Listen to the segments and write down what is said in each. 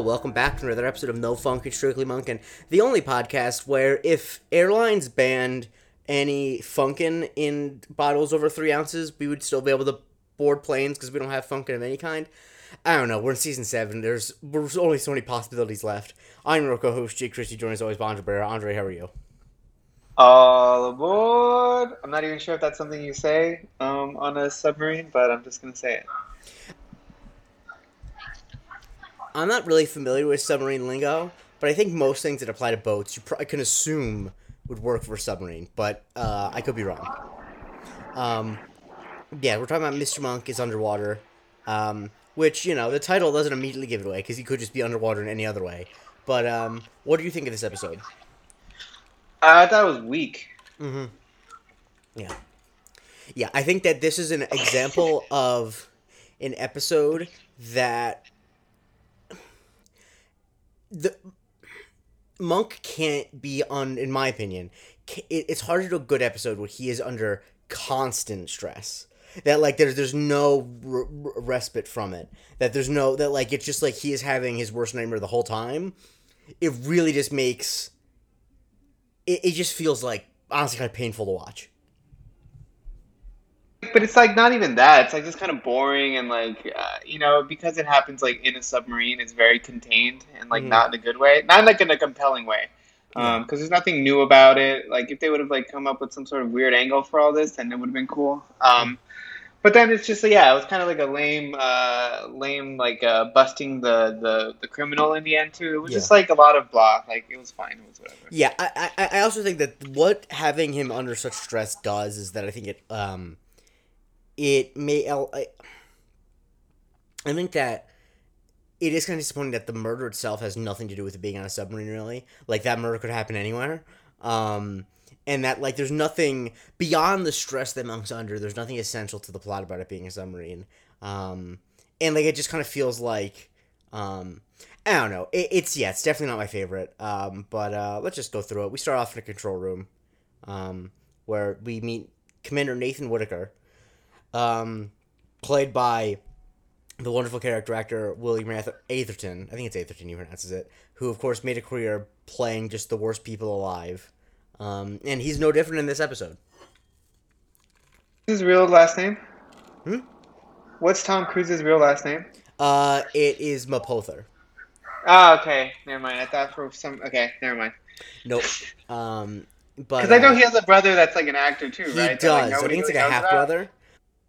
Welcome back to another episode of No Funk and Strictly Monkin', the only podcast where if airlines banned any funkin' in bottles over three ounces, we would still be able to board planes because we don't have funkin' of any kind. I don't know. We're in season seven. There's there's only so many possibilities left. I'm your co-host Jake Christie. Joined as always by Andre Barrera. Andre, how are you? All aboard! I'm not even sure if that's something you say um, on a submarine, but I'm just gonna say it. I'm not really familiar with submarine lingo, but I think most things that apply to boats, you pr- I can assume would work for submarine, but uh, I could be wrong. Um, yeah, we're talking about Mr. Monk is underwater, um, which you know the title doesn't immediately give it away because he could just be underwater in any other way. But um, what do you think of this episode? I thought it was weak. Mm-hmm. Yeah, yeah. I think that this is an example of an episode that the Monk can't be on, in my opinion. it- It's hard to do a good episode where he is under constant stress. That like there's there's no r- r- respite from it. That there's no that like it's just like he is having his worst nightmare the whole time. It really just makes. It, it just feels like honestly kind of painful to watch. But it's like not even that. It's like just kind of boring and like uh, you know because it happens like in a submarine. It's very contained and like Mhm. not in a good way, not like in a compelling way. Yeah. Um, because there's nothing new about it. Like if they would have like come up with some sort of weird angle for all this, then it would have been cool. Um, but then it's just yeah, it was kind of like a lame, uh, lame like uh, busting the, the the criminal in the end too. It was Yeah. just like a lot of blah. Like it was fine. It was whatever. Yeah, I, I I also think that what having him under such stress does is that I think it um it may I, think that it is kind of disappointing that the murder itself has nothing to do with it being on a submarine really. Like that murder could happen anywhere. Um and that like there's nothing beyond the stress that Monk's under, there's nothing essential to the plot about it being a submarine. Um and like it just kind of feels like um I don't know. It, it's yeah, it's definitely not my favorite. Um, but uh, let's just go through it. We start off in a control room, um, where we meet Commander Nathan Whitaker, um, played by the wonderful character actor William Ath- Atherton. I think it's Atherton he pronounces it. Who of course made a career playing just the worst people alive. Um, and he's no different in this episode. His real last name? Hmm? What's Tom Cruise's real last name? Uh, it is Mapother. Ah, okay. Never mind. I thought for some. Okay, never mind. Nope. Um, but Because I know uh, he has a brother that's like an actor too, He right? does. That, I think it's like a half brother.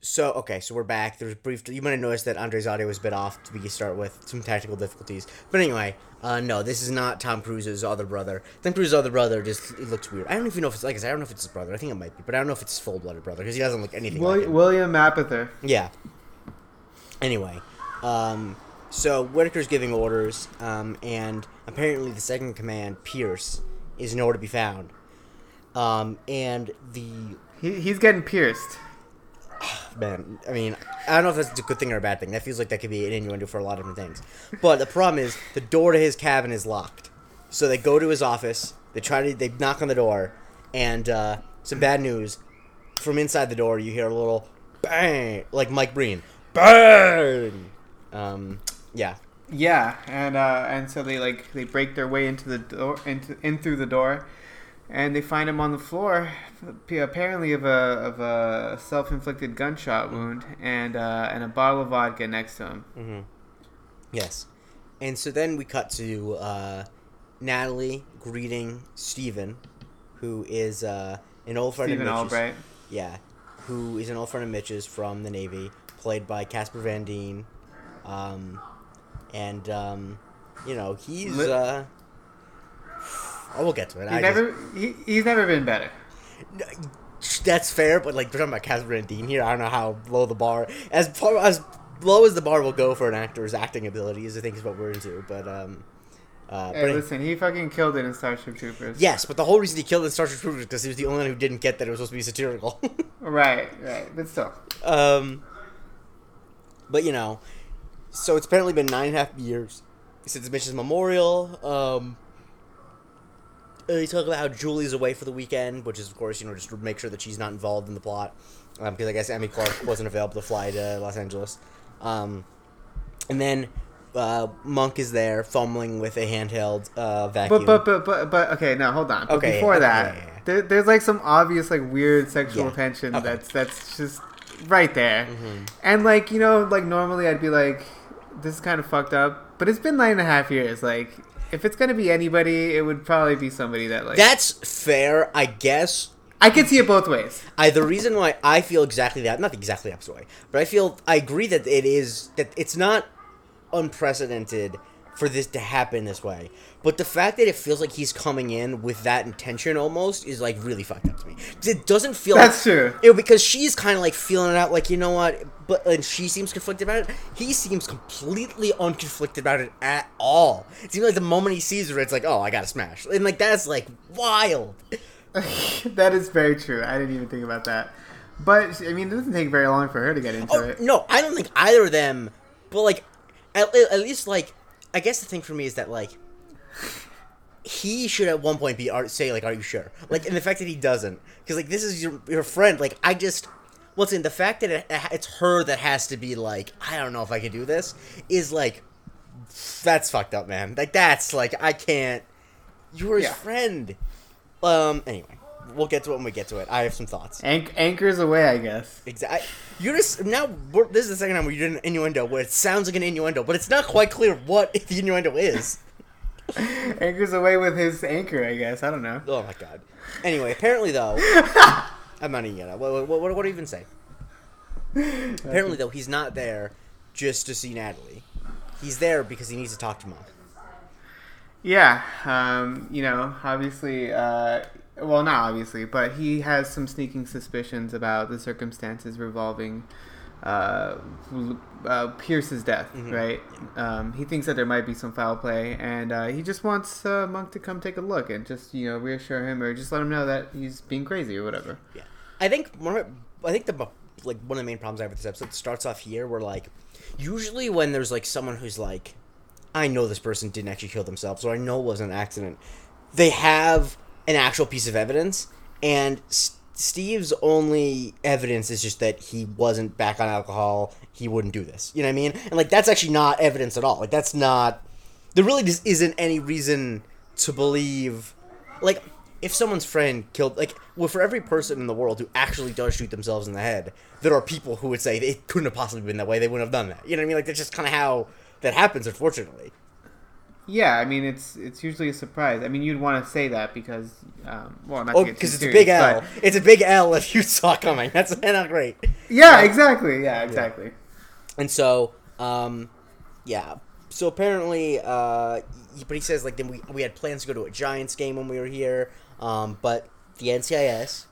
So okay, so we're back. There's brief. You might have noticed that Andre's audio was a bit off to begin start with some technical difficulties. But anyway, uh, no, this is not Tom Cruise's other brother. Tom Cruise's other brother just it looks weird. I don't even know if it's like I said, I don't know if it's his brother. I think it might be, but I don't know if it's his full blooded brother because he doesn't look anything like him. William. Yeah. Anyway, um, so Whitaker's giving orders, um, and apparently the second command, Pierce, is nowhere to be found. Um, and the He, he's getting pierced. Man, I mean, I don't know if that's a good thing or a bad thing. That feels like that could be an innuendo for a lot of different things. But the problem is the door to his cabin is locked. So they go to his office. They try to they knock on the door, and uh, some bad news. From inside the door, you hear a little bang, like Mike Breen, bang. Um, yeah, Yeah, and uh, and so they like they break their way into the door into in through the door, and they find him on the floor, apparently of a of a self inflicted gunshot wound, and uh, and a bottle of vodka next to him. yes. And so then we cut to uh, Natalie greeting Stephen, who is uh, an old friend Stephen of Mitch's. Albright. Yeah, who is an old friend of Mitch's from the Navy, played by Casper Van Dien. Um, and um, you know he's. Li- Oh, we'll get to it. He I never he, he's never been better. that's fair, but like we're talking about Casper Van Dien here. I don't know how low the bar as far as low as the bar will go for an actor's acting abilities. I think is what we're into. But um, uh, Hey, but listen, he fucking killed it in Starship Troopers. yes, but the whole reason he killed the Star Trek Troopers because he was the only one who didn't get that it was supposed to be satirical. Right, right, but still. Um, but you know, so it's apparently been nine and a half years since Mitch's memorial. Um, they talk about how Julie's away for the weekend, which is of course you know just to make sure that she's not involved in the plot, because I guess Emmy Clarke wasn't available to fly to Los Angeles. Um, and then uh, Monk is there fumbling with a handheld uh, vacuum. But but but but but okay, now hold on. But Okay, before okay, that, yeah, yeah. There, there's like some obvious like weird sexual Yeah. tension Okay. that's that's just right there. Mm-hmm. And like you know, like normally I'd be like, this is kind of fucked up. But it's been nine and a half years. Like if it's gonna be anybody, it would probably be somebody that like That's fair, I guess. I could see it both ways. I the reason why I feel exactly that not exactly opposite way, but I feel I agree that it is that it's not unprecedented for this to happen this way. But the fact that it feels like he's coming in with that intention almost is like really fucked up to me. It doesn't feel That's like, true. You know, because she's kind of like feeling it out, like you know what, but and she seems conflicted about it. He seems completely unconflicted about it at all. It seems like the moment he sees her, it's like, oh, I gotta smash, and like that's like wild. that is very true. I didn't even think about that. But I mean, it doesn't take very long for her to get into Oh it. no, I don't think either of them. But like, at, at least like, I guess the thing for me is that like, he should at one point be are, say like, "Are you sure?" Like, and the fact that he doesn't, because like this is your your friend. Like, I just. What's in the fact that it, it's her that has to be like, I don't know if I could do this, is like, that's fucked up, man. Like that's like I can't. You're his Yeah. friend. Um. Anyway, we'll get to it when we get to it. I have some thoughts. Anch- anchors away, I guess. Exactly. You just now. We're, this is the second time you did an innuendo where it sounds like an innuendo, but it's not quite clear what the innuendo is. Anchors away with his anchor, I guess. I don't know. Oh my god. Anyway, apparently though, I'm not even gonna. What, what, what, what do you even say? Apparently though, he's not there just to see Natalie. He's there because he needs to talk to mom. Yeah, um, you know, obviously, uh, well, not obviously, but he has some sneaking suspicions about the circumstances revolving uh, uh, Pierce's death, right? Um, he thinks that there might be some foul play, and uh, he just wants uh, Monk to come take a look and just, you know, reassure him or just let him know that he's being crazy or whatever. Yeah, I think one of I think the like one of the main problems I have with this episode starts off here, where like usually when there's like someone who's like, I know this person didn't actually kill themselves, or I know it was an accident, they have an actual piece of evidence, and S- Steve's only evidence is just that he wasn't back on alcohol, he wouldn't do this. You know what I mean? And like that's actually not evidence at all. Like that's not. There really just isn't any reason to believe like if someone's friend killed like well for every person in the world who actually does shoot themselves in the head there are people who would say it couldn't have possibly been that way they wouldn't have done that you know what i mean like that's just kind of how that happens unfortunately Yeah, I mean, it's it's usually a surprise. I mean, you'd want to say that because, um, well, not oh to get too because it's a big l but- it's a big l if you saw coming that's not great Yeah, exactly. Yeah, exactly. And so, um, yeah. So apparently, uh, he- but he says like then we we had plans to go to a Giants game when we were here, um, but the NCIS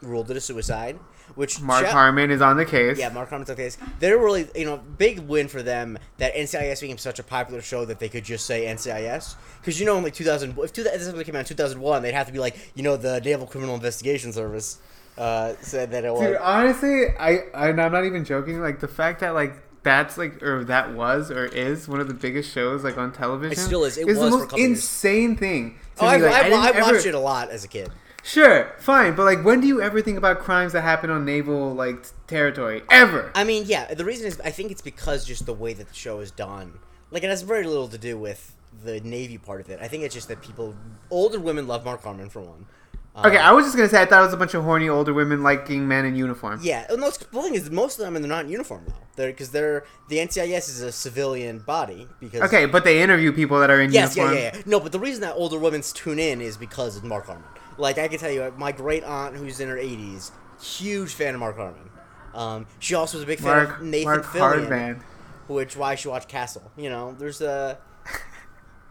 ruled it a suicide, which Mark shout- Harmon is on the case. Yeah, Mark Harmon's on the case. They're really, you know, big win for them that NCIS became such a popular show that they could just say NCIS. Because you know, in like 2000, if 2000 this episode came out in 2001, they'd have to be like, you know, the Naval Criminal Investigation Service uh, said that it was. Dude, honestly, I and I'm not even joking. Like the fact that like that's like or that was or is one of the biggest shows like on television. It still is. It the was a most insane thing. oh. I've, Like, I I've ever- watched it a lot as a kid. Sure, fine, but like, when do you ever think about crimes that happen on naval like territory? Ever? I mean, yeah. The reason is, I think it's because just the way that the show is done. Like, it has very little to do with the Navy part of it. I think it's just that people, older women, love Mark Harmon for one. Um, Okay, I was just gonna say I thought it was a bunch of horny older women liking men in uniform. Yeah, and the thing is, most of them and they're not in uniform though. They're because they're the NCIS is a civilian body because Okay, but they interview people that are in Yes, uniform. yeah, yeah, yeah. No, but the reason that older women tune in is because of Mark Harmon. Like I can tell you, my great aunt who's in her eighties, huge fan of Mark Harmon. Um, she also was a big fan Mark, of Nathan Mark Fillion, Hardman. which why she watched Castle. You know, there's a,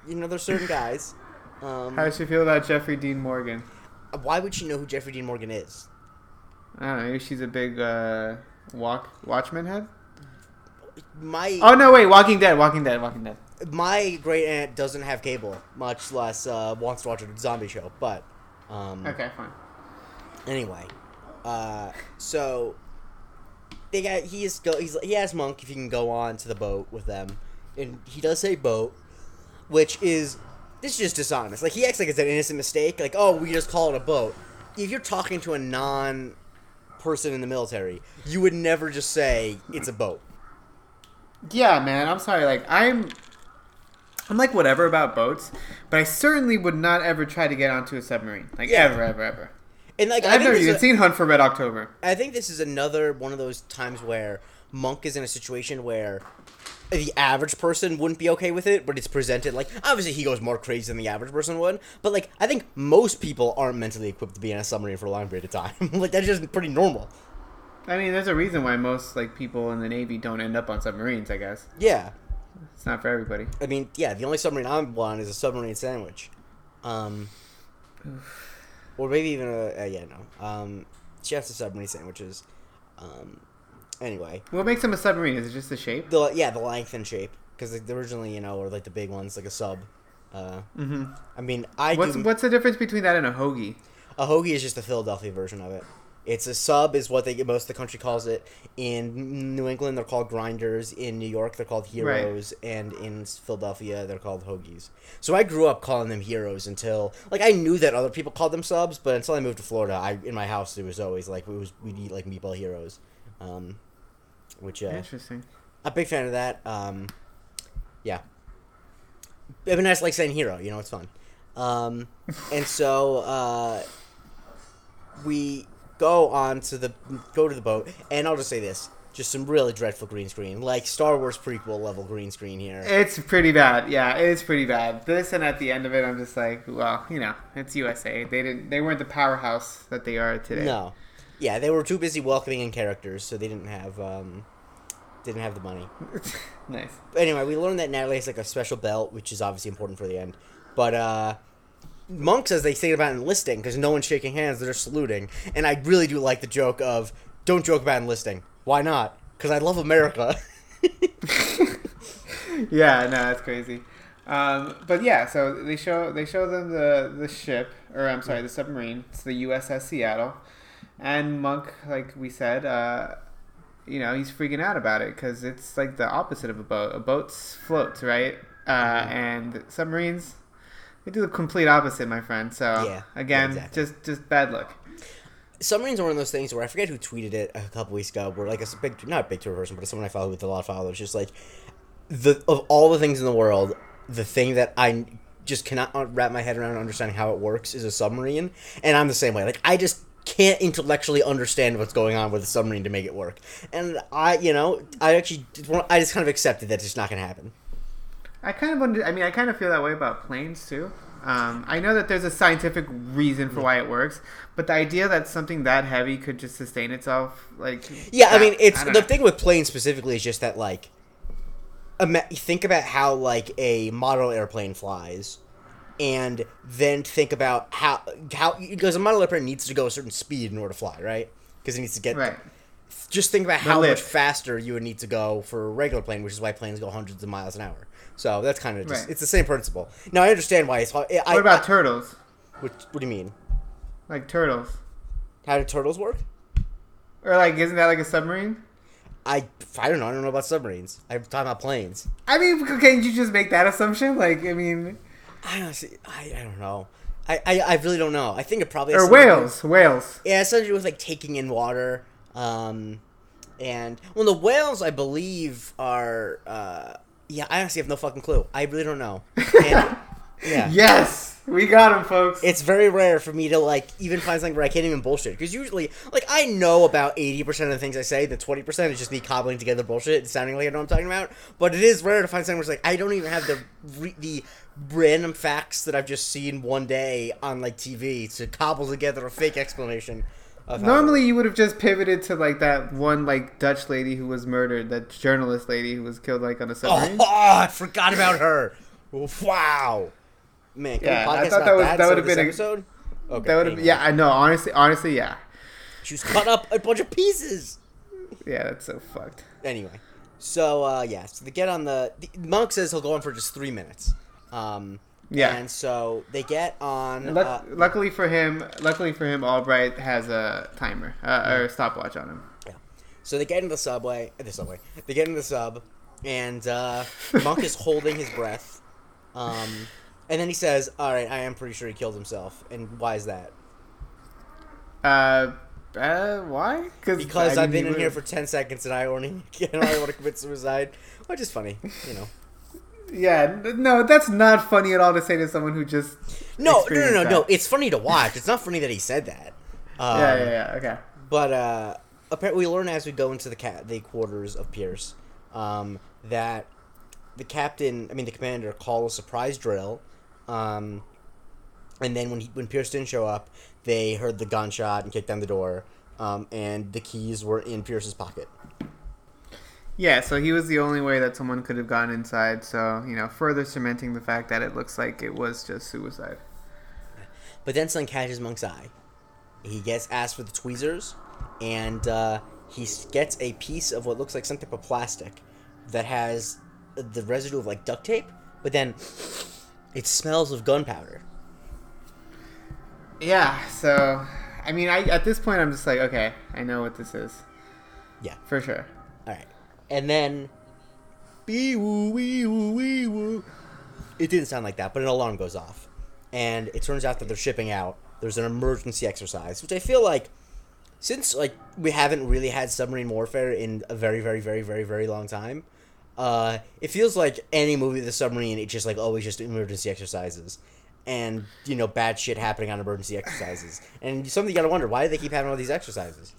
you know, there's certain guys. Um, How does she feel about Jeffrey Dean Morgan? why would she know who Jeffrey Dean Morgan is? I don't know. Maybe she's a big uh, walk Watchmen head. My Oh no, wait, Walking Dead, Walking Dead, Walking Dead. my great aunt doesn't have cable, much less uh, wants to watch a zombie show. But um, Okay, fine. Anyway, uh, so they got he is go he's he asked Monk if he can go on to the boat with them, and he does say boat, which is this is just dishonest. Like he acts like it's an innocent mistake. Like oh we just call it a boat. If you're talking to a non person in the military, you would never just say it's a boat. Yeah, man. I'm sorry. Like I'm, I'm like whatever about boats, but I certainly would not ever try to get onto a submarine. Like Yeah. ever, ever, ever. And like I I've never even is- seen Hunt for Red October. I think this is another one of those times where Monk is in a situation where the average person wouldn't be okay with it, but it's presented like obviously he goes more crazy than the average person would, but like I think most people aren't mentally equipped to be in a submarine for a long period of time. like that's just pretty normal. I mean, there's a reason why most like people in the Navy don't end up on submarines. I guess Yeah. It's not for everybody. I mean, yeah, the only submarine I'm on is a submarine sandwich. Um or maybe even a uh, yeah, no. Um chefs of submarine sandwiches. Um anyway. What makes them a submarine? Is it just the shape? The yeah, the length and shape because like, originally you know were like the big ones like a sub. Uh, Mm-hmm. I mean, I What's do, what's the difference between that and a hoagie? a hoagie is just the Philadelphia version of it. It's a sub, is what they most of the country calls it. In New England, they're called grinders. In New York, they're called heroes, and in Philadelphia, they're called hoagies. So I grew up calling them heroes until like I knew that other people called them subs, but until I moved to Florida, I in my house it was always like it was we'd eat like meatball heroes, um, which uh, Interesting. a big fan of that. Um, yeah, I mean, I just like saying hero. You know, it's fun. Um, and so uh, we go on to the go to the boat, and I'll just say this: just some really dreadful green screen, like Star Wars prequel level green screen here. It's pretty bad. Yeah, it's pretty bad. This and at the end of it, I'm just like, well, you know, it's USA. They didn't. They weren't the powerhouse that they are today. No, yeah, they were too busy welcoming in characters, so they didn't have um, didn't have the money. nice. Anyway, we learned that Natalie has like a special belt, which is obviously important for the end. But uh Monk says they think about enlisting because no one's shaking hands; they're just saluting. And I really do like the joke of "Don't joke about enlisting." Why not? Because I love America. yeah, no, that's crazy. Um, but yeah, so they show they show them the the ship, or I'm sorry, the submarine. It's the USS Seattle, and Monk, like we said, uh, you know, he's freaking out about it because it's like the opposite of a boat. A boat floats, right? Uh, and submarines, they do the complete opposite, my friend. So Yeah, again, exactly. just just bad luck. Submarines are one of those things where I forget who tweeted it a couple weeks ago. Where like a big, not a big Twitter person, but someone I follow with a lot of followers, just like the of all the things in the world, the thing that I just cannot wrap my head around understanding how it works is a submarine, and I'm the same way. Like I just can't intellectually understand what's going on with a submarine to make it work, and I, you know, I actually, I just kind of accepted that it's just not going to happen. I kind of under, I mean, I kind of feel that way about planes too. Um, I know that there's a scientific reason for why it works, but the idea that something that heavy could just sustain itself, like Yeah, I mean, it's don't the know. thing with planes specifically is just that like, think about how like a model airplane flies, and then think about how how because a model airplane needs to go a certain speed in order to fly, right? Because it needs to get right? just think about The how much faster you would need to go for a regular plane, which is why planes go hundreds of miles an hour. So that's kind of just Right. it's the same principle. Now I understand why it's hard. I, What about I, turtles? what, what do you mean? Like turtles, How do turtles work? or like isn't that like a submarine? I I don't know. I don't know about submarines. I'm talking about planes. I mean, can't you just make that assumption? Like, I mean, I don't see. I, I don't know. I, I, I really don't know. I think it probably or whales, whales. Yeah, it's something to do with like taking in water. Um, and well, the whales I believe are. Uh, yeah, I honestly have no fucking clue. I really don't know. And, yeah. Yes, we got him, folks. It's very rare for me to like even find something where I can't even bullshit because usually like I know about eighty percent of the things I say. The twenty percent is just me cobbling together bullshit and sounding like I know what I'm talking about. But it is rare to find something where it's like I don't even have the re- the random facts that I've just seen one day on like TV to cobble together a fake explanation. Normally, you would have just pivoted to like that one like Dutch lady who was murdered, that journalist lady who was killed like on a submarine. Oh, submarine. I forgot about her. Wow, man. Yeah, I thought that was- that, of this been a- episode. Okay, that would have anyway. yeah, I know. Honestly, honestly, yeah, She was cut up a bunch of pieces. yeah, that's so fucked. Anyway, so uh, yeah, so they get on the, the monk says he'll go on for just three minutes. Um, Yeah. and so they get on. Luck- Uh, luckily for him, luckily for him, Albright has a timer uh, or a stopwatch on him. Yeah. So they get into the subway. uh, The subway. They get into the sub, and uh, monk is holding his breath. Um, and then he says, "All right, I am pretty sure he killed himself." And why is that? Uh, Uh, why? Because I I've been in you here for ten seconds and I only and I want to commit suicide, which is funny, you know. Yeah, no, that's not funny at all to say to someone who just. No, no, no, no, that. no. It's funny to watch. It's not funny that he said that. Um, yeah, yeah, yeah. Okay. But uh, apparently, we learn as we go into the ca- the quarters of Pierce um, that the captain, I mean the commander, called a surprise drill, um, and then when he, when Pierce didn't show up, they heard the gunshot and kicked down the door, um, and the keys were in Pierce's pocket. Yeah, so he was the only way that someone could have gone inside. So you know, further cementing the fact that it looks like it was just suicide. But then something catches Monk's eye. He gets asked for the tweezers, and uh, he gets a piece of what looks like some type of plastic that has the residue of like duct tape, but then it smells of gunpowder. Yeah. So, I mean, I at this point I'm just like, okay, I know what this is. Yeah. For sure. All right, and then, bee woo wee woo wee woo. It didn't sound like that, but an alarm goes off, and it turns out that they're shipping out. There's an emergency exercise, which I feel like, since like we haven't really had submarine warfare in a very, very, very, very, very long time, uh, it feels like any movie a submarine, it's just like always just emergency exercises. And you know, bad shit happening on emergency exercises, and something you gotta wonder: why do they keep having all these exercises?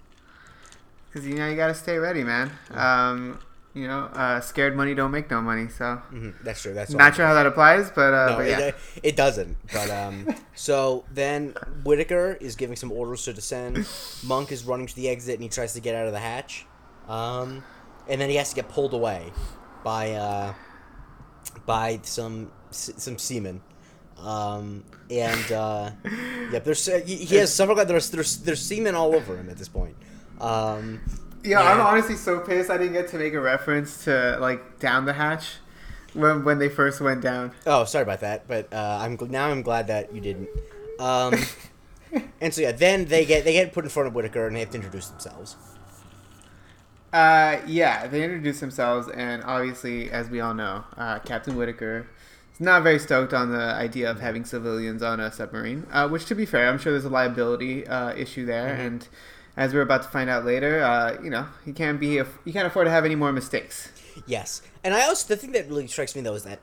Because you know you gotta stay ready, man. Um, you know, uh, scared money don't make no money. So hmm that's true. That's not sure how that applies, but uh, No, but yeah. it, it doesn't. But um, so then Whitaker is giving some orders to descend. Monk is running to the exit and he tries to get out of the hatch, um, and then he has to get pulled away by uh, by some some seamen. Um, and uh, yep, there's uh, he, he has several guys. There's there's there's seamen all over him at this point. Um, Yeah, I'm honestly so pissed I didn't get to make a reference to like down the hatch when when they first went down. Oh, sorry about that, but uh, I'm gl- now I'm glad that you didn't. Um, and so yeah, then they get they get put in front of Whitaker and they have to introduce themselves. Uh, yeah, they introduce themselves, and obviously, as we all know, uh, Captain Whitaker is not very stoked on the idea of having civilians on a submarine. Uh, which, to be fair, I'm sure there's a liability uh, issue there, Mm-hmm. and as we're about to find out later, uh, you know, he can't be he can't afford to have any more mistakes. Yes, and I also the thing that really strikes me though is that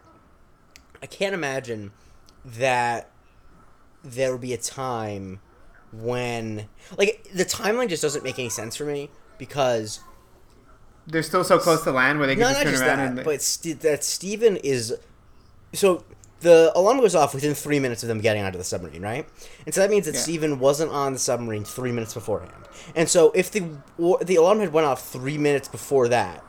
I can't imagine that there will be a time when like the timeline just doesn't make any sense for me because They're still so close to land where they can no, just turn around that, and but St- that Stephen is so the alarm goes off within three minutes of them getting onto the submarine, right? And so that means that Yeah. Steven wasn't on the submarine three minutes beforehand. And so if the the alarm had went off three minutes before that,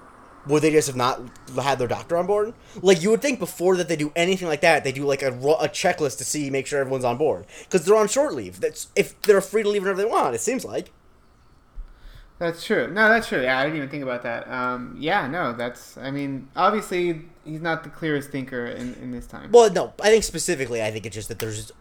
would they just have not had their doctor on board? Like you would think before that they do anything like that, they do like a, a checklist to see make sure everyone's on board because they're on short leave. That's if they're free to leave whenever they want. It seems like. That's true. No, that's true. Yeah, I didn't even think about that. Um, yeah, no, that's. I mean, obviously, he's not the clearest thinker in, in this time. Well, no, I think specifically, I think it's just that there's.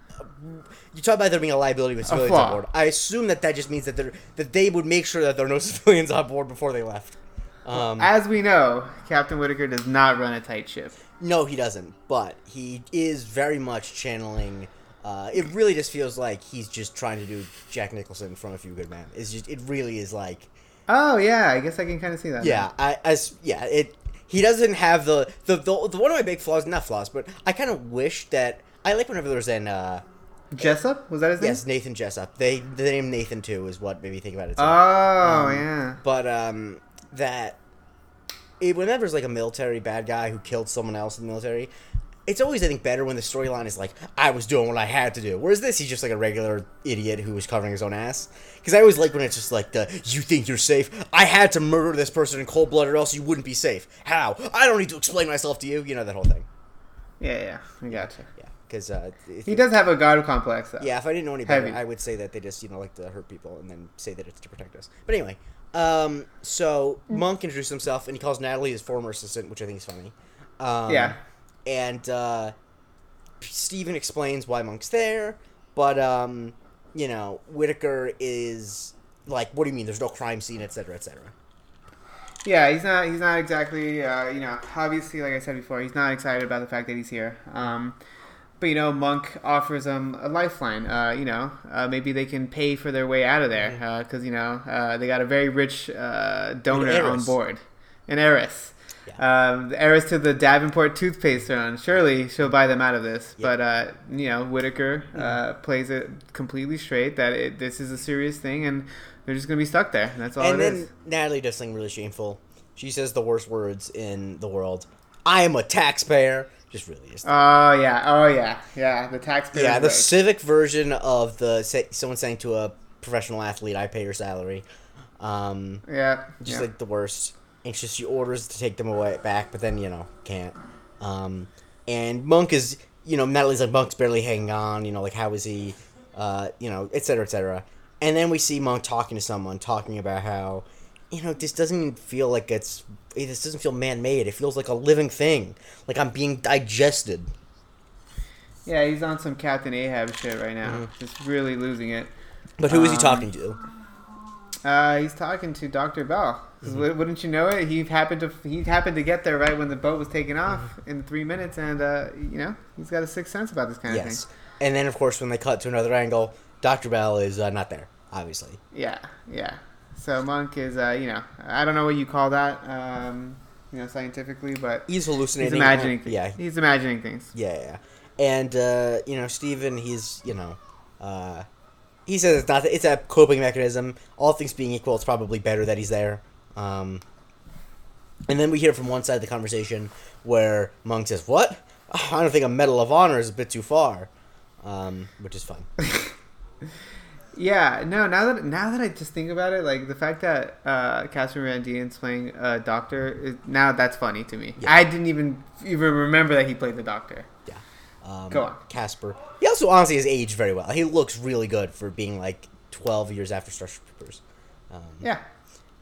You talk about there being a liability with civilians on board. I assume that that just means that there that they would make sure that there are no civilians on board before they left. Um, As we know, Captain Whitaker does not run a tight ship. no, he doesn't, but he is very much channeling. Uh, it really just feels like he's just trying to do Jack Nicholson from A Few Good Men. It's just it really is like Oh yeah, I guess I can kind of see that. yeah, I as yeah it. He doesn't have the the, the, the one of my big flaws, not flaws, but I kind of wish that I like whenever there's an uh, Jessup was that his name? Yes, Nathan Jessup. They the name Nathan too is what made me think about it. Too. Oh Um, yeah. but um, that it, whenever there's like a military bad guy who killed someone else in the military, it's always I think better when the storyline is like I was doing what I had to do. Whereas this, he's just like a regular idiot who was covering his own ass. Because I always like when it's just like the you think you're safe. I had to murder this person in cold blood, or else you wouldn't be safe. How? I don't need to explain myself to you. You know that whole thing. Yeah, yeah. I gotcha. Yeah, because uh, He does have a god complex though. Yeah, if I didn't know any better, Heavy. I would say that they just, you know, like to hurt people and then say that it's to protect us. But anyway, um, so Monk introduced himself and he calls Natalie his former assistant, which I think is funny. Um, Yeah. And uh, Steven explains why Monk's there, but, um, you know, Whitaker is like, what do you mean? There's no crime scene, etc., cetera, et cetera. Yeah, he's not. He's not exactly. Uh, you know, obviously, like I said before, he's not excited about the fact that he's here. Um, but you know, Monk offers them a lifeline. Uh, you know, uh, maybe they can pay for their way out of there Mm-hmm. because you know uh, they got a very rich uh, donor on board, an heiress. Um, the heiress to the Davenport toothpaste throne. Surely she'll buy them out of this. Yeah. But uh, you know, Whitaker uh, Mm-hmm. plays it completely straight that it, this is a serious thing, and they're just gonna be stuck there. That's all and it then is. Natalie does something really shameful. She says the worst words in the world. I am a taxpayer. Just really is. Oh yeah, oh yeah, yeah. The taxpayer. yeah, the civic version of the say, someone saying to a professional athlete, "I pay your salary." Um, yeah, just yeah. like the worst. And she, orders to take them away back, but then you know can't. Um, and Monk is you know Natalie's like Monk's barely hanging on. You know like how is he? Uh, you know etc. cetera et cetera. And then we see Monk talking to someone, talking about how you know this doesn't even feel like it's this doesn't feel man made. It feels like a living thing, like I'm being digested. Yeah, he's on some Captain Ahab shit right now. Mm-hmm. Just really losing it. But who is he Um, talking to? Uh, he's talking to Doctor Bell. wou- Wouldn't you know it? He happened to he happened to get there right when the boat was taking off Mm-hmm. in three minutes, and uh, you know he's got a sixth sense about this kind of thing. Yes. And then of course when they cut to another angle, Doctor Bell is uh, not there, obviously. Yeah, yeah. So Monk is, uh, you know, I don't know what you call that, um, you know, scientifically, but He's hallucinating. he's imagining. Yeah, he's imagining things. Yeah, yeah. And uh, you know, Steven, he's you know, uh, he says it's not. It's a coping mechanism. All things being equal, it's probably better that he's there. Um, and then we hear from one side of the conversation where Monk says, "What? Oh, I don't think a Medal of Honor is a bit too far," um, which is fun. Yeah, no. Now that now that I just think about it, like the fact that uh, Catherine Van Dien's playing a doctor, is, now that's funny to me. Yeah. I didn't even even remember that he played the doctor. Um, Go on. Casper. He also honestly has aged very well. He looks really good for being like twelve years after Starship Troopers. Um, Yeah,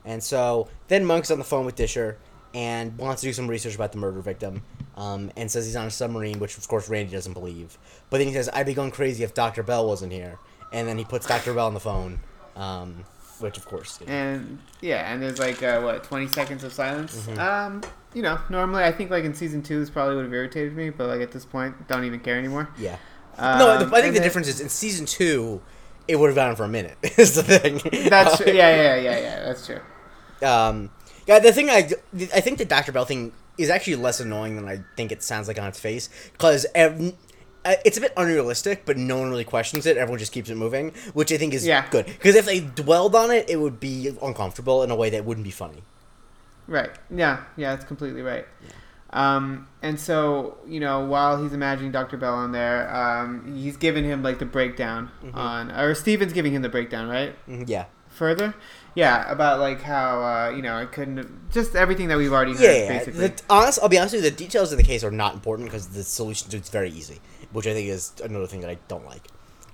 And so then Monk's on the phone with Disher and wants to do some research about the murder victim, um, and says he's on a submarine, which of course Randy doesn't believe. But then he says, "I'd be going crazy if Doctor Bell wasn't here." And then he puts Doctor Bell on the phone, um, which of course. you know, and yeah, and there's like uh, what twenty seconds of silence. Mm-hmm. Um, you know, normally I think like in season two this probably would have irritated me, but like at this point, don't even care anymore. yeah. Um, no, the, I think the then- difference is in season two, it would have gone on for a minute. is the thing. That's true. Yeah, yeah, yeah, yeah. That's true. Um, yeah, the thing I, I think the Dr. Bell thing is actually less annoying than I think it sounds like on its face because it's a bit unrealistic, but no one really questions it. Everyone just keeps it moving, which I think is Yeah. good. Because if they dwelled on it, it would be uncomfortable in a way that wouldn't be funny. Right. Yeah. Yeah. That's completely right. Um, and so you know, while he's imagining Dr. Bell on there, um, he's giving him like the breakdown Mm-hmm. on, or Steven's giving him the breakdown, right? Mhm, Yeah. Further, yeah, about like how uh, you know I couldn't have, just everything that we've already heard, Yeah, yeah. basically. The, honest, I'll be honest with you. The details of the case are not important because the solution to it's very easy, which I think is another thing that I don't like.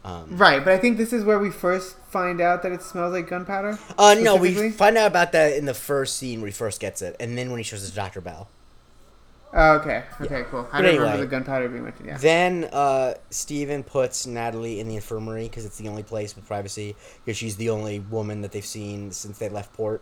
Um, Right, but I think this is where we first find out that it smells like gunpowder. uh, no, we find out about that in the first scene where he first gets it, and then when he shows it to Dr. Bell. Oh, okay. Okay. Cool. I don't anyway. remember the gunpowder being mentioned. Yeah. Then uh, Steven puts Natalie in the infirmary because it's the only place with privacy because she's the only woman that they've seen since they left port.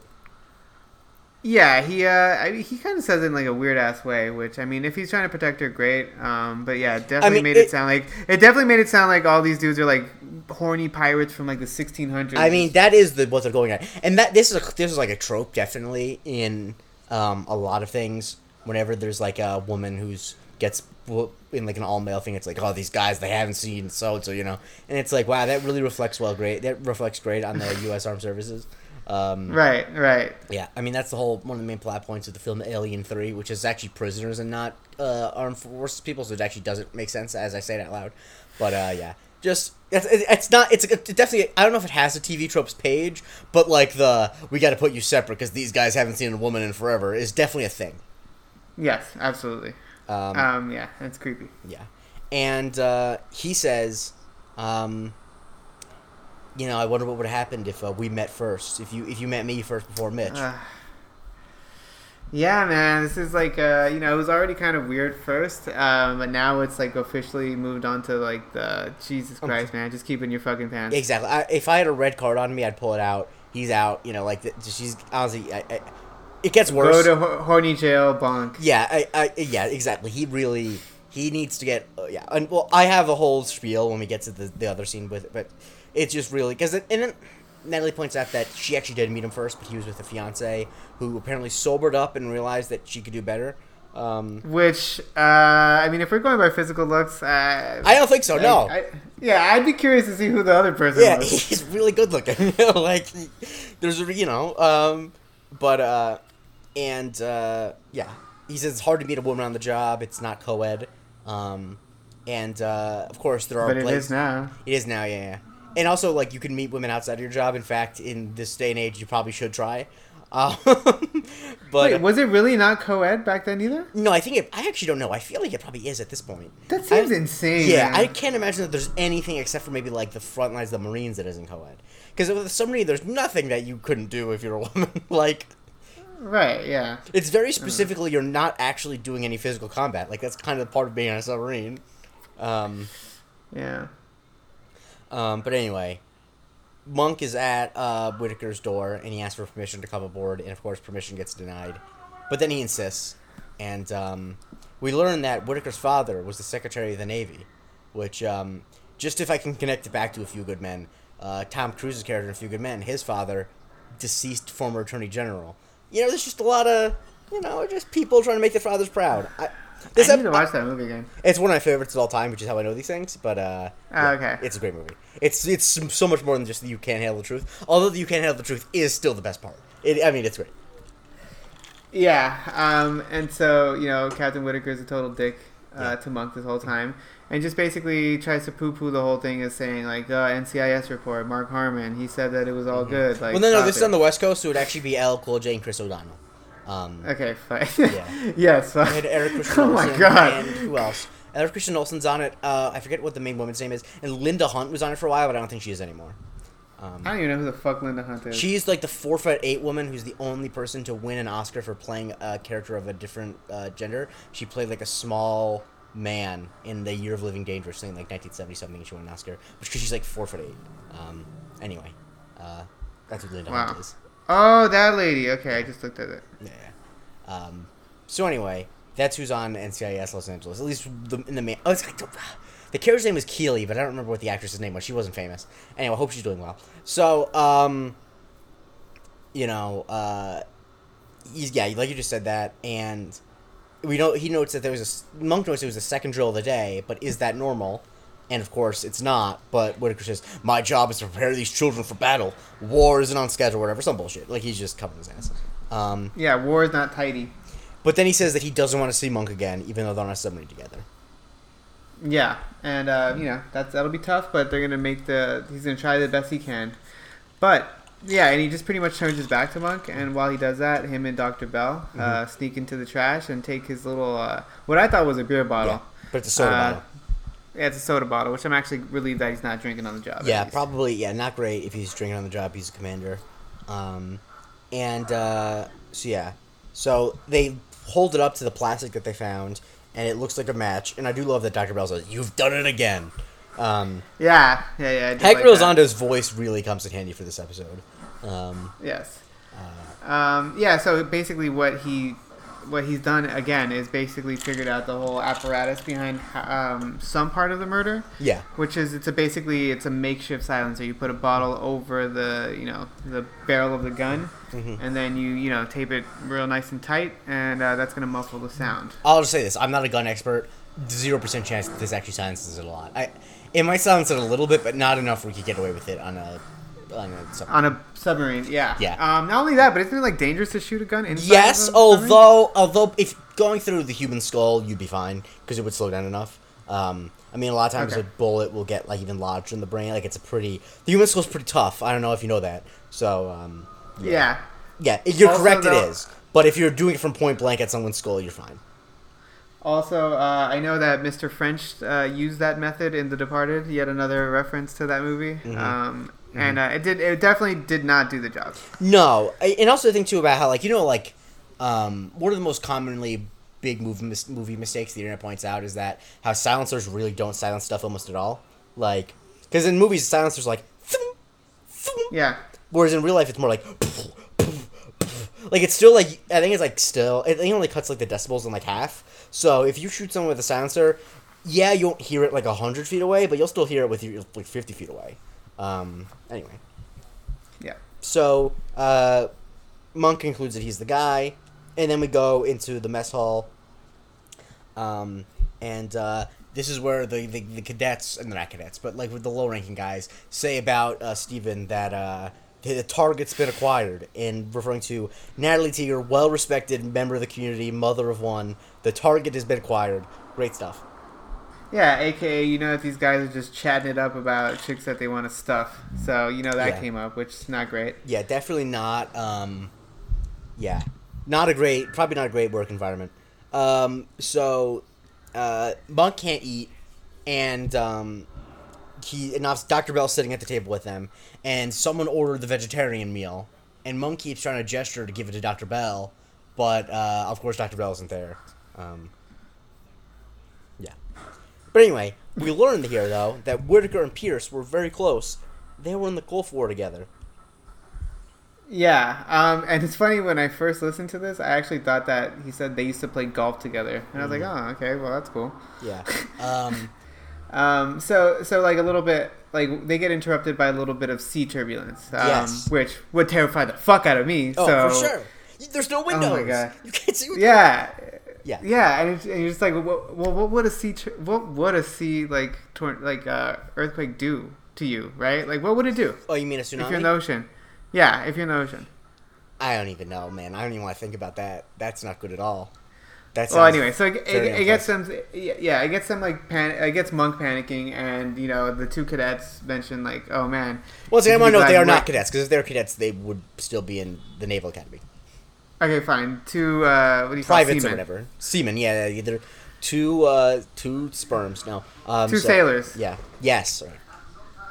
Yeah, he uh, I mean, he kind of says it in like a weird ass way, which I mean, if he's trying to protect her, great. Um, but yeah, it definitely mean, made it, it- sound like it definitely made it sound like all these dudes are like horny pirates from like the 1600s. I mean, that is the what they're going at, and that this is a, this is like a trope definitely in um, a lot of things. Whenever there's like a woman who's gets in like an all male thing, it's like oh these guys they haven't seen so so you know, and it's like wow that really reflects well great that reflects great on the U.S. Armed Services. Um, right, right. Yeah, I mean that's the whole one of the main plot points of the film Alien Three, which is actually prisoners and not uh, armed forces people, so it actually doesn't make sense as I say it out loud. But uh, yeah, just it's, it's not it's, it's definitely I don't know if it has a TV tropes page, but like the we got to put you separate because these guys haven't seen a woman in forever is definitely a thing. Yes, absolutely. Um, Um, yeah, it's creepy. Yeah, and uh, he says, um, you know, I wonder what would have happened if uh, we met first. If you if you met me first before Mitch. Uh, yeah, man, this is like uh, you know, it was already kind of weird first, um, but now it's like officially moved on to like the Jesus Christ, man, just keep it in your fucking pants. Exactly. I, if I had a red card on me, I'd pull it out. He's out. You know, like the, she's honestly, I, I, it gets worse. Go to ho- horny jail, bonk. yeah, I, I, yeah, exactly. He really, he needs to get uh, yeah. And well, I have a whole spiel when we get to the, the other scene with it, but it's just really because and then Natalie points out that she actually did meet him first, but he was with a fiance who apparently sobered up and realized that she could do better. Um, Which, uh, I mean, if we're going by physical looks, uh, I don't think so. No. I, yeah, I'd be curious to see who the other person yeah, was. he's really good looking. like, there's a you know, um, but uh, and uh, yeah, he says it's hard to meet a woman on the job. It's not co-ed, um, and uh, of course there are. But it places- is now. It is now, yeah, yeah. And also, like, you can meet women outside of your job. In fact, in this day and age, you probably should try. Um, but Wait, was it really not co-ed back then either? no, I think it. I actually don't know. I feel like it probably is at this point. That seems I- insane. Yeah, man. I can't imagine that there's anything except for maybe like the front lines of the Marines that isn't co-ed. Because with the submarine, there's nothing that you couldn't do if you're a woman. like, Right. Yeah. it's very specifically you're not actually doing any physical combat. Like that's kind of the part of being on a submarine. Um, Yeah. Um, but anyway, Monk is at uh, Whitaker's door and he asks for permission to come aboard, and of course, permission gets denied. But then he insists, and um, we learn that Whitaker's father was the Secretary of the Navy, which, um, just if I can connect it back to A Few Good Men, uh, Tom Cruise's character in A Few Good Men, his father, deceased former Attorney General. You know, there's just a lot of, you know, just people trying to make their fathers proud. I, this I need ep- to watch that movie again. it's one of my favorites of all time, which is how I know these things. But uh, Ah, okay. it's a great movie. It's it's so much more than just the you can't handle the truth. Although the you can't handle the truth is still the best part. It, I mean, it's great. Yeah, um, and so you know, Captain Whitaker is a total dick uh, Yeah. to Monk this whole time, and just basically tries to poo-poo the whole thing as saying like, uh, "NCIS report, Mark Harmon, he said that it was all good." Like, well, no, no, this is on the West Coast, so it would actually be LL Cool J and Chris O'Donnell. Um, Okay, fine. Yeah. yes. Fine. had Eric Christian oh my god. and who else? Eric Christian Olsen's on it. Uh, I forget what the main woman's name is, and Linda Hunt was on it for a while, but I don't think she is anymore. Um, I don't even know who the fuck Linda Hunt is. She's like the four foot eight woman who's the only person to win an Oscar for playing a character of a different uh, gender. She played like a small man in the Year of Living Dangerously in like 1970 something. She won an Oscar, which because she's like four foot eight. Um, anyway, uh, that's what Linda Wow. Hunt is. Oh, that lady. Okay, I just looked at it. Yeah. Um, so anyway, that's who's on NCIS Los Angeles. At least the, in the main. Oh, it's like the, the character's name was Keely, but I don't remember what the actress's name was. She wasn't famous. Anyway, I hope she's doing well. So, um, you know, uh, he's yeah, like you just said that, and we know he notes that there was a monk notes it was the second drill of the day, but is that normal? And of course, it's not. But Whitaker says, "My job is to prepare these children for battle. War isn't on schedule, or whatever. Some bullshit. Like he's just covering his ass." Um, Yeah, war is not tidy. but then he says that he doesn't want to see Monk again, even though they're on a submarine together. Yeah, and uh, you know that's that'll be tough, but they're gonna make the. He's gonna try the best he can, but yeah, and he just pretty much turns his back to Monk, and while he does that, him and Doctor Bell uh, Mm-hmm. sneak into the trash and take his little uh, what I thought was a beer bottle. Yeah, but it's a soda Uh, bottle. Yeah, it's a soda bottle, which I'm actually relieved that he's not drinking on the job. Yeah, probably. Yeah, not great if he's drinking on the job. He's a commander. Um, and uh, so yeah, so they hold it up to the plastic that they found, and it looks like a match. And I do love that Doctor Bell says, "You've done it again." Um, Yeah, yeah, yeah. I did Hector like that. Voice really comes in handy for this episode. Um, Yes. uh, Um, yeah. So basically, what he what he's done again is basically figured out the whole apparatus behind um, some part of the murder. yeah, which is it's a basically it's a makeshift silencer. You put a bottle over the you know the barrel of the gun, Mhm. and then you you know tape it real nice and tight, and uh, that's gonna muffle the sound. I'll just say this: I'm not a gun expert. Zero percent chance that this actually silences it a lot. I, it might silence it a little bit, but not enough where we could get away with it on a on a. sub- On a submarine, yeah. Yeah. Um, not only that, but isn't it like dangerous to shoot a gun inside? Yes, of a submarine? although although if going through the human skull, you'd be fine because it would slow down enough. Um, I mean, a lot of times Okay. a bullet will get like even lodged in the brain. Like it's a pretty the human skull's pretty tough. I don't know if you know that. So um, Yeah. yeah, you're Also, correct. though- it is. But if you're doing it from point blank at someone's skull, you're fine. Also, uh, I know that Mr. French uh, used that method in The Departed. Yet another reference to that movie. Mm-hmm. Um, and uh, it did. It definitely did not do the job. No, I- and also the thing too about how like you know like um, one of the most commonly big movie mis- movie mistakes the internet points out is that how silencers really don't silence stuff almost at all. Like because in movies silencers like thum, thum, Yeah. whereas in real life it's more like like it's still like I think it's like still I think it only cuts like the decibels in like half. So if you shoot someone with a silencer, yeah, you won't hear it like hundred feet away, but you'll still hear it with you like fifty feet away. Um, anyway, Yeah. so uh, Monk concludes that he's the guy, and then we go into the mess hall. Um, and uh, this is where the, the, the cadets, and the not cadets, but like with the low ranking guys, say about uh, Steven that uh, the the target's been acquired, and referring to Natalie Teeger, well respected member of the community, mother of one. The target has been acquired. Great stuff. Yeah, aka you know that these guys are just chatting it up about chicks that they want to stuff. So you know that Yeah. came up, which is not great. Yeah, definitely not. Um, yeah, not a great, probably not a great work environment. Um, so uh, Monk can't eat, and um, he and Dr. Bell's sitting at the table with them, and someone ordered the vegetarian meal, and Monk keeps trying to gesture to give it to Dr. Bell, but uh, of course Dr. Bell isn't there. Um, but anyway, we learned here though that Whitaker and Pierce were very close. They were in the Gulf War together. Yeah, um, and it's funny when I first listened to this, I actually thought that he said they used to play golf together, and I was like, oh, okay, well that's cool. Yeah. Um, Um, so so like a little bit like they get interrupted by a little bit of sea turbulence, um, Yes. which would terrify the fuck out of me. oh, so, for sure. There's no windows. Oh my God. You can't see. What Yeah, Yeah. yeah, and, and you're just like, what, what, what would a sea, what would a sea like, tor- like uh, earthquake do to you, right? Like, what would it do Oh, you mean a tsunami? if you're in the ocean? Yeah, if you're in the ocean. I don't even know, man. I don't even want to think about that. That's not good at all. That's Well, anyway, so it, it, it gets them, yeah, it gets them like pan, it gets Monk panicking, and you know the two cadets mention like, oh man. Well, see, I want to note be they are not cadets because if they're cadets, they would still be in the Naval Academy. Okay, fine. Two, uh, what do you call it? Or whatever. Seamen, yeah, either two, uh, two sperms. No, um, Two so- sailors. Yeah. Yes.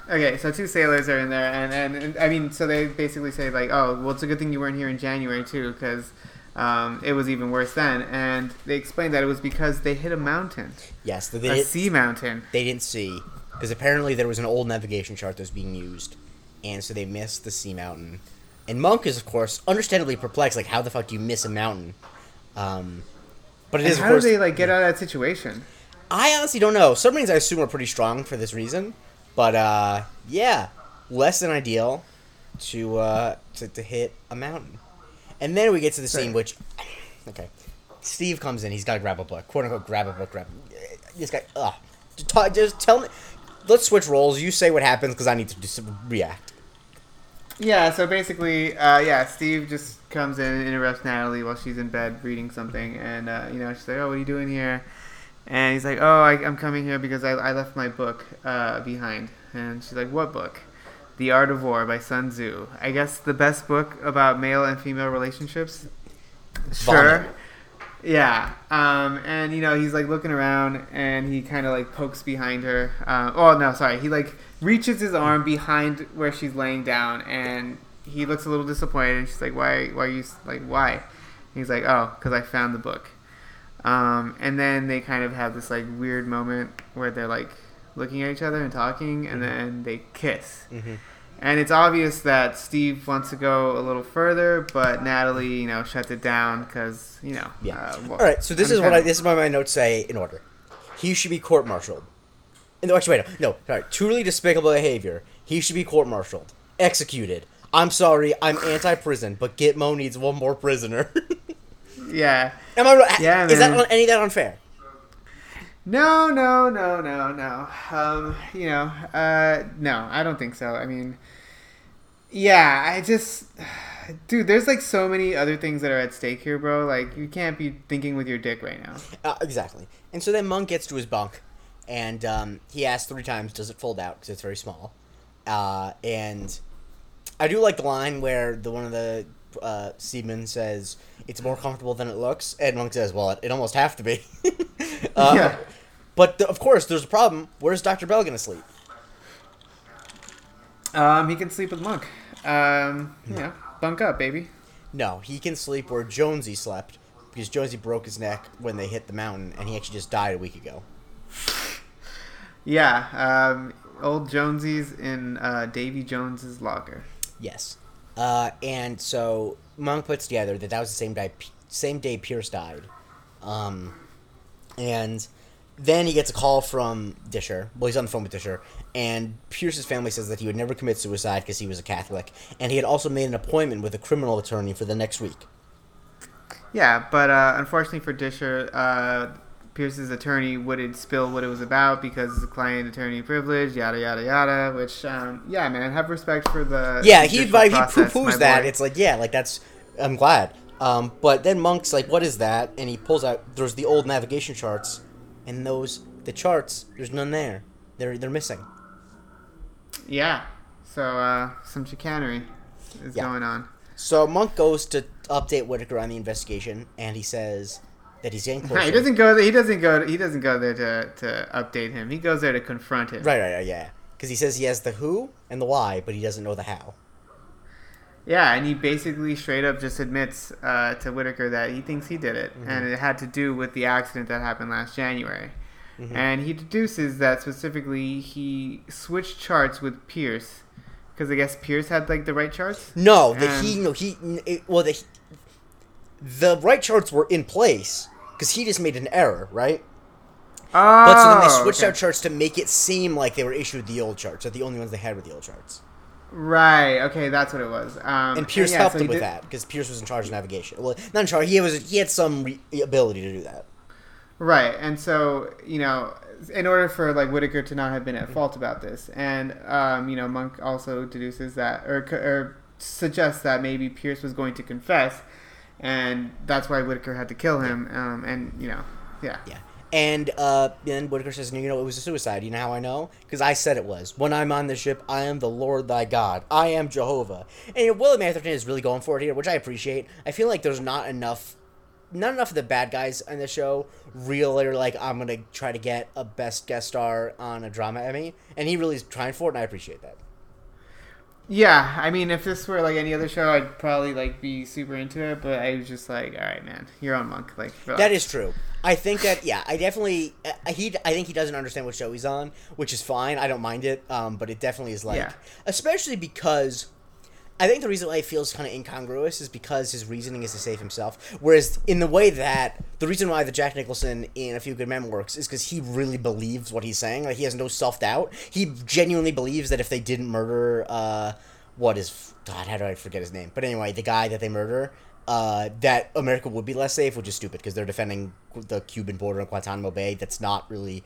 Okay, so two sailors are in there, and, and, and I mean, so they basically say like, "Oh, well, it's a good thing you weren't here in January too, because um, it was even worse then." And they explained that it was because they hit a mountain, Yes. They, a sea mountain. they didn't see because apparently there was an old navigation chart that was being used, and so they missed the sea mountain. And Monk is, of course, understandably perplexed. Like, how the fuck do you miss a mountain? Um, but it And is, how course. did they like get out of that situation? I honestly don't know. Submarines, I assume, are pretty strong for this reason. But uh, yeah, less than ideal to uh, to, to hit a mountain. And then we get to the scene, which okay, Steve comes in. He's got to grab a book, quote unquote, grab a book. Grab this guy. Ugh. Just, just tell me. Let's switch roles. You say what happens because I need to just react. Yeah, so basically, uh, yeah, Steve just comes in and interrupts Natalie while she's in bed reading something, and uh, you know she's like, "Oh, what are you doing here?" And he's like, "Oh, I, I'm coming here because I, I left my book uh, behind." And she's like, "What book?" The Art of War by Sun Tzu. I guess the best book about male and female relationships. Sure. Vomit. Yeah. Um, and you know he's like looking around and he kind of like pokes behind her. Uh, oh no, sorry. He like reaches his arm behind where she's laying down and he looks a little disappointed. And she's like, "Why? Why are you like why?" And he's like, "Oh, because I found the book." Um, and then they kind of have this like weird moment where they're like looking at each other and talking, and then they kiss. Mm-hmm. And it's obvious that Steve wants to go a little further, but Natalie, you know, shuts it down because you know. Yeah. Uh, well, All right. So this is what I, this is what my notes say in order. He should be court-martialed. No, actually, wait. No, no. Sorry. Truly despicable behavior. He should be court-martialed, executed. I'm sorry. I'm anti-prison, but Gitmo needs one more prisoner. Yeah. Am I right? Yeah, Is that any of that unfair? No, no, no, no, no. Um, you know, uh, no, I don't think so. I mean, yeah, I just, dude, there's like so many other things that are at stake here, bro. Like, you can't be thinking with your dick right now. Uh, exactly. And so then Monk gets to his bunk, and um, he asks three times, "Does it fold out?" Because it's very small. Uh, and I do like the line where the one of the uh, seamen says, "It's more comfortable than it looks," and Monk says, "Well, it, it almost have to be." uh, Yeah. But the, of course, there's a problem. Where's Doctor Bell gonna sleep? Um, he can sleep with Monk. Um, you know, bunk up, baby. No, he can sleep where Jonesy slept because Jonesy broke his neck when they hit the mountain, and he actually just died a week ago. Yeah, um, old Jonesy's in uh, Davy Jones's locker. Yes. Uh, and so Monk puts together that that was the same day, same day Pierce died. Um, And then he gets a call from Disher. Well, he's on the phone with Disher, and Pierce's family says that he would never commit suicide because he was a Catholic, and he had also made an appointment with a criminal attorney for the next week. Yeah, but uh, unfortunately for Disher, uh, Pierce's attorney wouldn't spill what it was about because the client attorney privilege, yada yada yada. Which, um, yeah, man, have respect for the Yeah, he judicial like he poo poos that. boy. It's like yeah, like that's I'm glad. Um, but then Monk's like, what is that? And he pulls out there's the old navigation charts, and those the charts there's none there. They're they're missing. yeah. So uh, some chicanery is Yeah. going on. So Monk goes to update Whitaker on the investigation, and he says that he's getting closer. he doesn't go. There, He doesn't go. He doesn't go there to, to update him. He goes there to confront him. Right, right, right, yeah. Because he says he has the who and the why, but he doesn't know the how. Yeah, and he basically straight up just admits uh, to Whitaker that he thinks he did it, Mm-hmm. and it had to do with the accident that happened last January. Mm-hmm. And he deduces that specifically he switched charts with Pierce, because I guess Pierce had like the right charts. No, the And- he no he it, well the the right charts were in place because he just made an error, right? Oh, But so then they switched okay. out charts to make it seem like they were issued the old charts, are the only ones they had were the old charts. Right. Okay, that's what it was. Um, And Pierce yeah, helped so him with did- that because Pierce was in charge of navigation. Well, not in charge. He was he had some re- ability to do that. Right, and so you know, in order for like Whitaker to not have been at fault about this, and um, you know, Monk also deduces that or, or suggests that maybe Pierce was going to confess, and that's why Whitaker had to kill him. Um, and you know, yeah, Yeah. And uh, then Whitaker says, you know, it was a suicide. You know how I know? Because I said it was. When I'm on the ship, I am the Lord thy God. I am Jehovah. And you know, William Atherton is really going for it here, which I appreciate. I feel like there's not enough, not enough of the bad guys in the show really are like, I'm going to try to get a best guest star on a drama Emmy. And he really is trying for it, and I appreciate that. Yeah. I mean, if this were like any other show, I'd probably like be super into it. But I was just like, all right, man, you're on Monk. Like That relax. is true. I think that yeah, I definitely uh, he I think he doesn't understand what show he's on, which is fine. I don't mind it, um, but it definitely is like, Yeah. especially because I think the reason why it feels kind of incongruous is because his reasoning is to save himself. Whereas in the way that the reason why the Jack Nicholson in A Few Good Men works is because he really believes what he's saying. Like he has no self doubt. He genuinely believes that if they didn't murder, uh, what is God? How do I forget his name? But anyway, the guy that they murder. Uh, that America would be less safe, which is stupid because they're defending the Cuban border in Guantanamo Bay. That's not really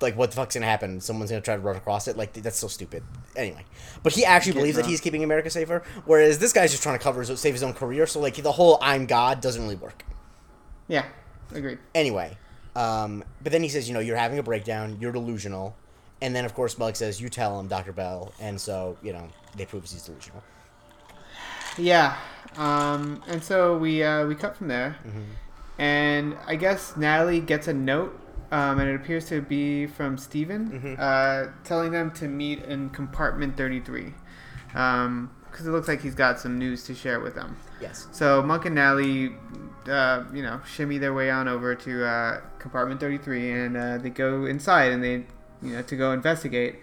like what the fuck's gonna happen? Someone's gonna try to run across it. Like that's so stupid. Anyway, but he actually Get believes that he's keeping America safer, whereas this guy's just trying to cover his, save his own career. So like the whole "I'm God" doesn't really work. yeah, agreed. Anyway, um, but then he says, you know, you're having a breakdown. You're delusional, and then of course Monk says, you tell him, Doctor Bell, and so you know they prove he's delusional. Yeah. Um, and so we uh, we cut from there, and I guess Natalie gets a note, um, and it appears to be from Steven, uh, telling them to meet in compartment thirty three, because it looks like he's got some news to share with them. Yes. So Monk and Natalie, uh, you know, shimmy their way on over to uh, compartment 33, and uh, they go inside and they, you know, to go investigate.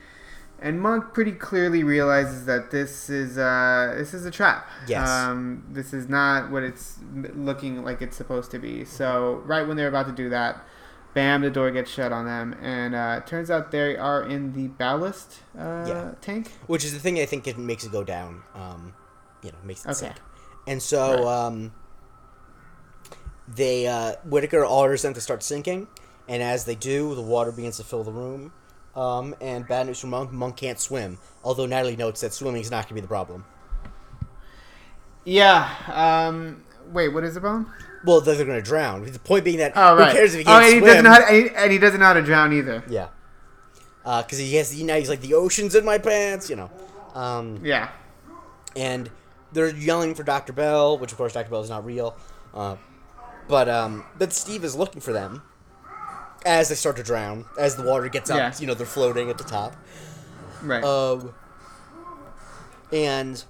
And Monk pretty clearly realizes that this is uh, this is a trap. Yes. Um, this is not what it's looking like it's supposed to be. So right when they're about to do that, bam, the door gets shut on them, and uh, it turns out they are in the ballast uh, Yeah. tank. Which is the thing I think it makes it go down. Um, you know, makes it Okay. sink. And so um, they uh, Whitaker orders them to start sinking, and as they do, the water begins to fill the room. Um, and bad news for Monk: Monk can't swim. Although Natalie notes that swimming is not going to be the problem. Yeah. Um, wait, what is the problem? Well, they're, going to drown. The point being that Oh right. who cares if he oh, can't and he swim? doesn't know how to, and he- and he doesn't know how to drown either. yeah, because he has. You know, he's like the ocean's in my pants. You know, um, Yeah. and they're yelling for Dr. Bell, which of course Dr. Bell is not real. Uh, but um, then Steve is looking for them as they start to drown, as the water gets up. Yeah. You know, they're floating at the top. Right. Um, and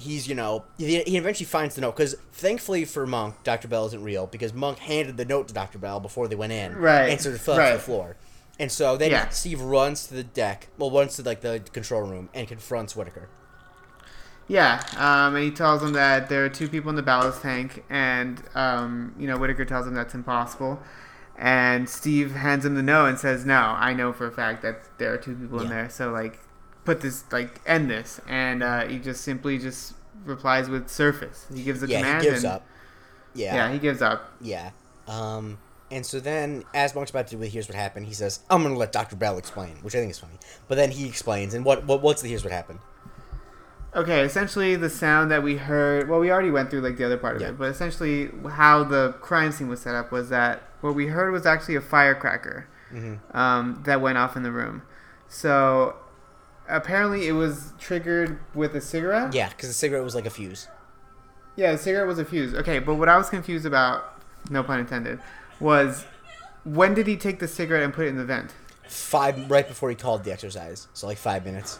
he's, you know, he, he eventually finds the note because thankfully for Monk, Dr. Bell isn't real because Monk handed the note to Dr. Bell before they went in, Right, And sort of fell to the floor. And so then Yeah. Steve runs to the deck, well, runs to like the control room and confronts Whitaker. yeah. Um, and he tells him that there are two people in the ballast tank, and um, you know Whitaker tells him that's impossible. And Steve hands him the note and says, "No, I know for a fact that there are two people in there. So like, put this like end this." And uh, he just simply just replies with "surface." He gives the yeah, command. he gives and, up. Yeah, Yeah, he gives up. Yeah. Um, and so then, as Monk's about to do Here's What Happened, he says, I'm going to let Dr. Bell explain, which I think is funny. But then he explains, and what, what what's the Here's What Happened? Okay, essentially the sound that we heard. Well, we already went through like the other part of Yeah. it, but essentially how the crime scene was set up was that what we heard was actually a firecracker Mm-hmm. um, that went off in the room. So apparently it was triggered with a cigarette. Yeah, because the cigarette was like a fuse. Yeah, the cigarette was a fuse. Okay, but what I was confused about, no pun intended, was when did he take the cigarette and put it in the vent? Five, right before he called the exercise. So like five minutes.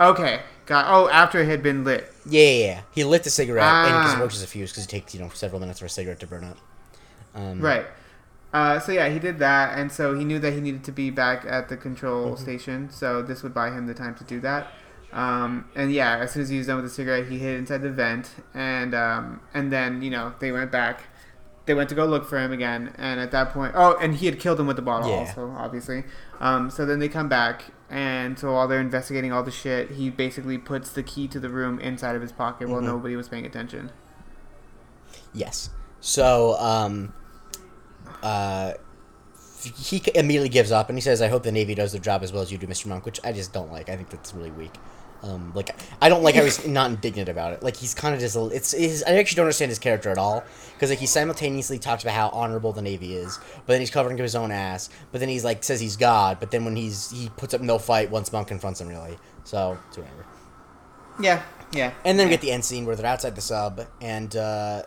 Okay, got. Oh, after it had been lit. Yeah, yeah, yeah. He lit the cigarette, and because it Ah. works as a fuse, because it takes, you know, several minutes for a cigarette to burn up. Um, Right. Uh, so yeah, he did that, and so he knew that he needed to be back at the control Mm-hmm. station. So this would buy him the time to do that. Um, and yeah, as soon as he was done with the cigarette, he hid inside the vent, and um, and then you know they went back. They went to go look for him again, and at that point, oh, and he had killed him with the bottle, Yeah. also obviously. Um, so then they come back, and so while they're investigating all the shit, he basically puts the key to the room inside of his pocket while Mhm. nobody was paying attention. Yes. So, um, uh, he immediately gives up and he says, "I hope the Navy does their job as well as you do, Mr. Monk," which I just don't like. I think that's really weak. Um, like I don't like how he's not indignant about it. Like he's kind of just a- it's his, I actually don't understand his character at all because like he simultaneously talks about how honorable the Navy is, but then he's covering his own ass. But then he's like says he's God, but then when he's he puts up no fight once Monk confronts him really. So it's whatever. Yeah, yeah. And then we get the end scene where they're outside the sub, and uh,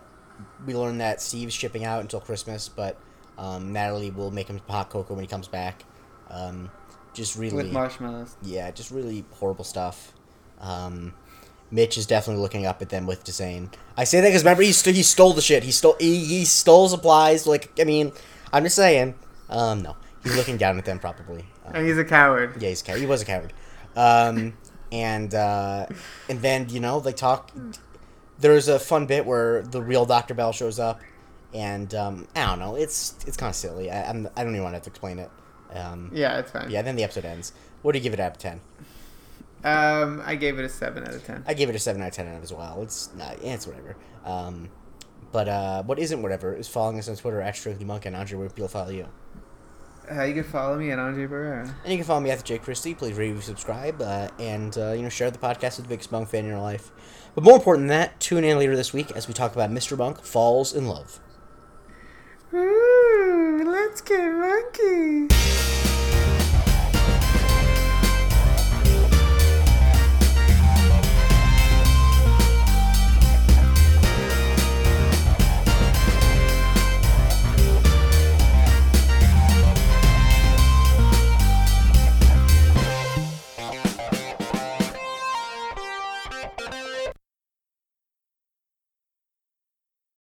we learn that Steve's shipping out until Christmas, but um, Natalie will make him hot cocoa when he comes back. Um, just really, with marshmallows. yeah, just really horrible stuff. Um, Mitch is definitely looking up at them with disdain. I say that because remember he, st- he stole the shit. He stole he, he stole supplies. Like I mean, I'm just saying. Um, no, he's looking down at them probably. Um, And he's a coward. yeah, he's a coward. He was a coward. Um, and uh, and then you know they talk. There's a fun bit where the real Doctor Bell shows up, and um, I don't know. It's it's kind of silly. I, I'm I don't even want to have to explain it. Um, Yeah, it's fine. yeah. Then the episode ends. What do you give it out of ten? Um, I gave it a seven out of ten. I gave it a seven out of ten out as well. It's not. Yeah, it's whatever. Um, but uh, what isn't whatever is following us on Twitter at Strictly Monkin Andre. Where people follow you. Uh, you can follow me at Andre Barrera. And you can follow me at the Jake Christie. Please review, subscribe, uh, and uh, you know share the podcast with the biggest Monk fan in your life. But more important than that, tune in later this week as we talk about Mr. Monk falls in love. Ooh, let's get monkey.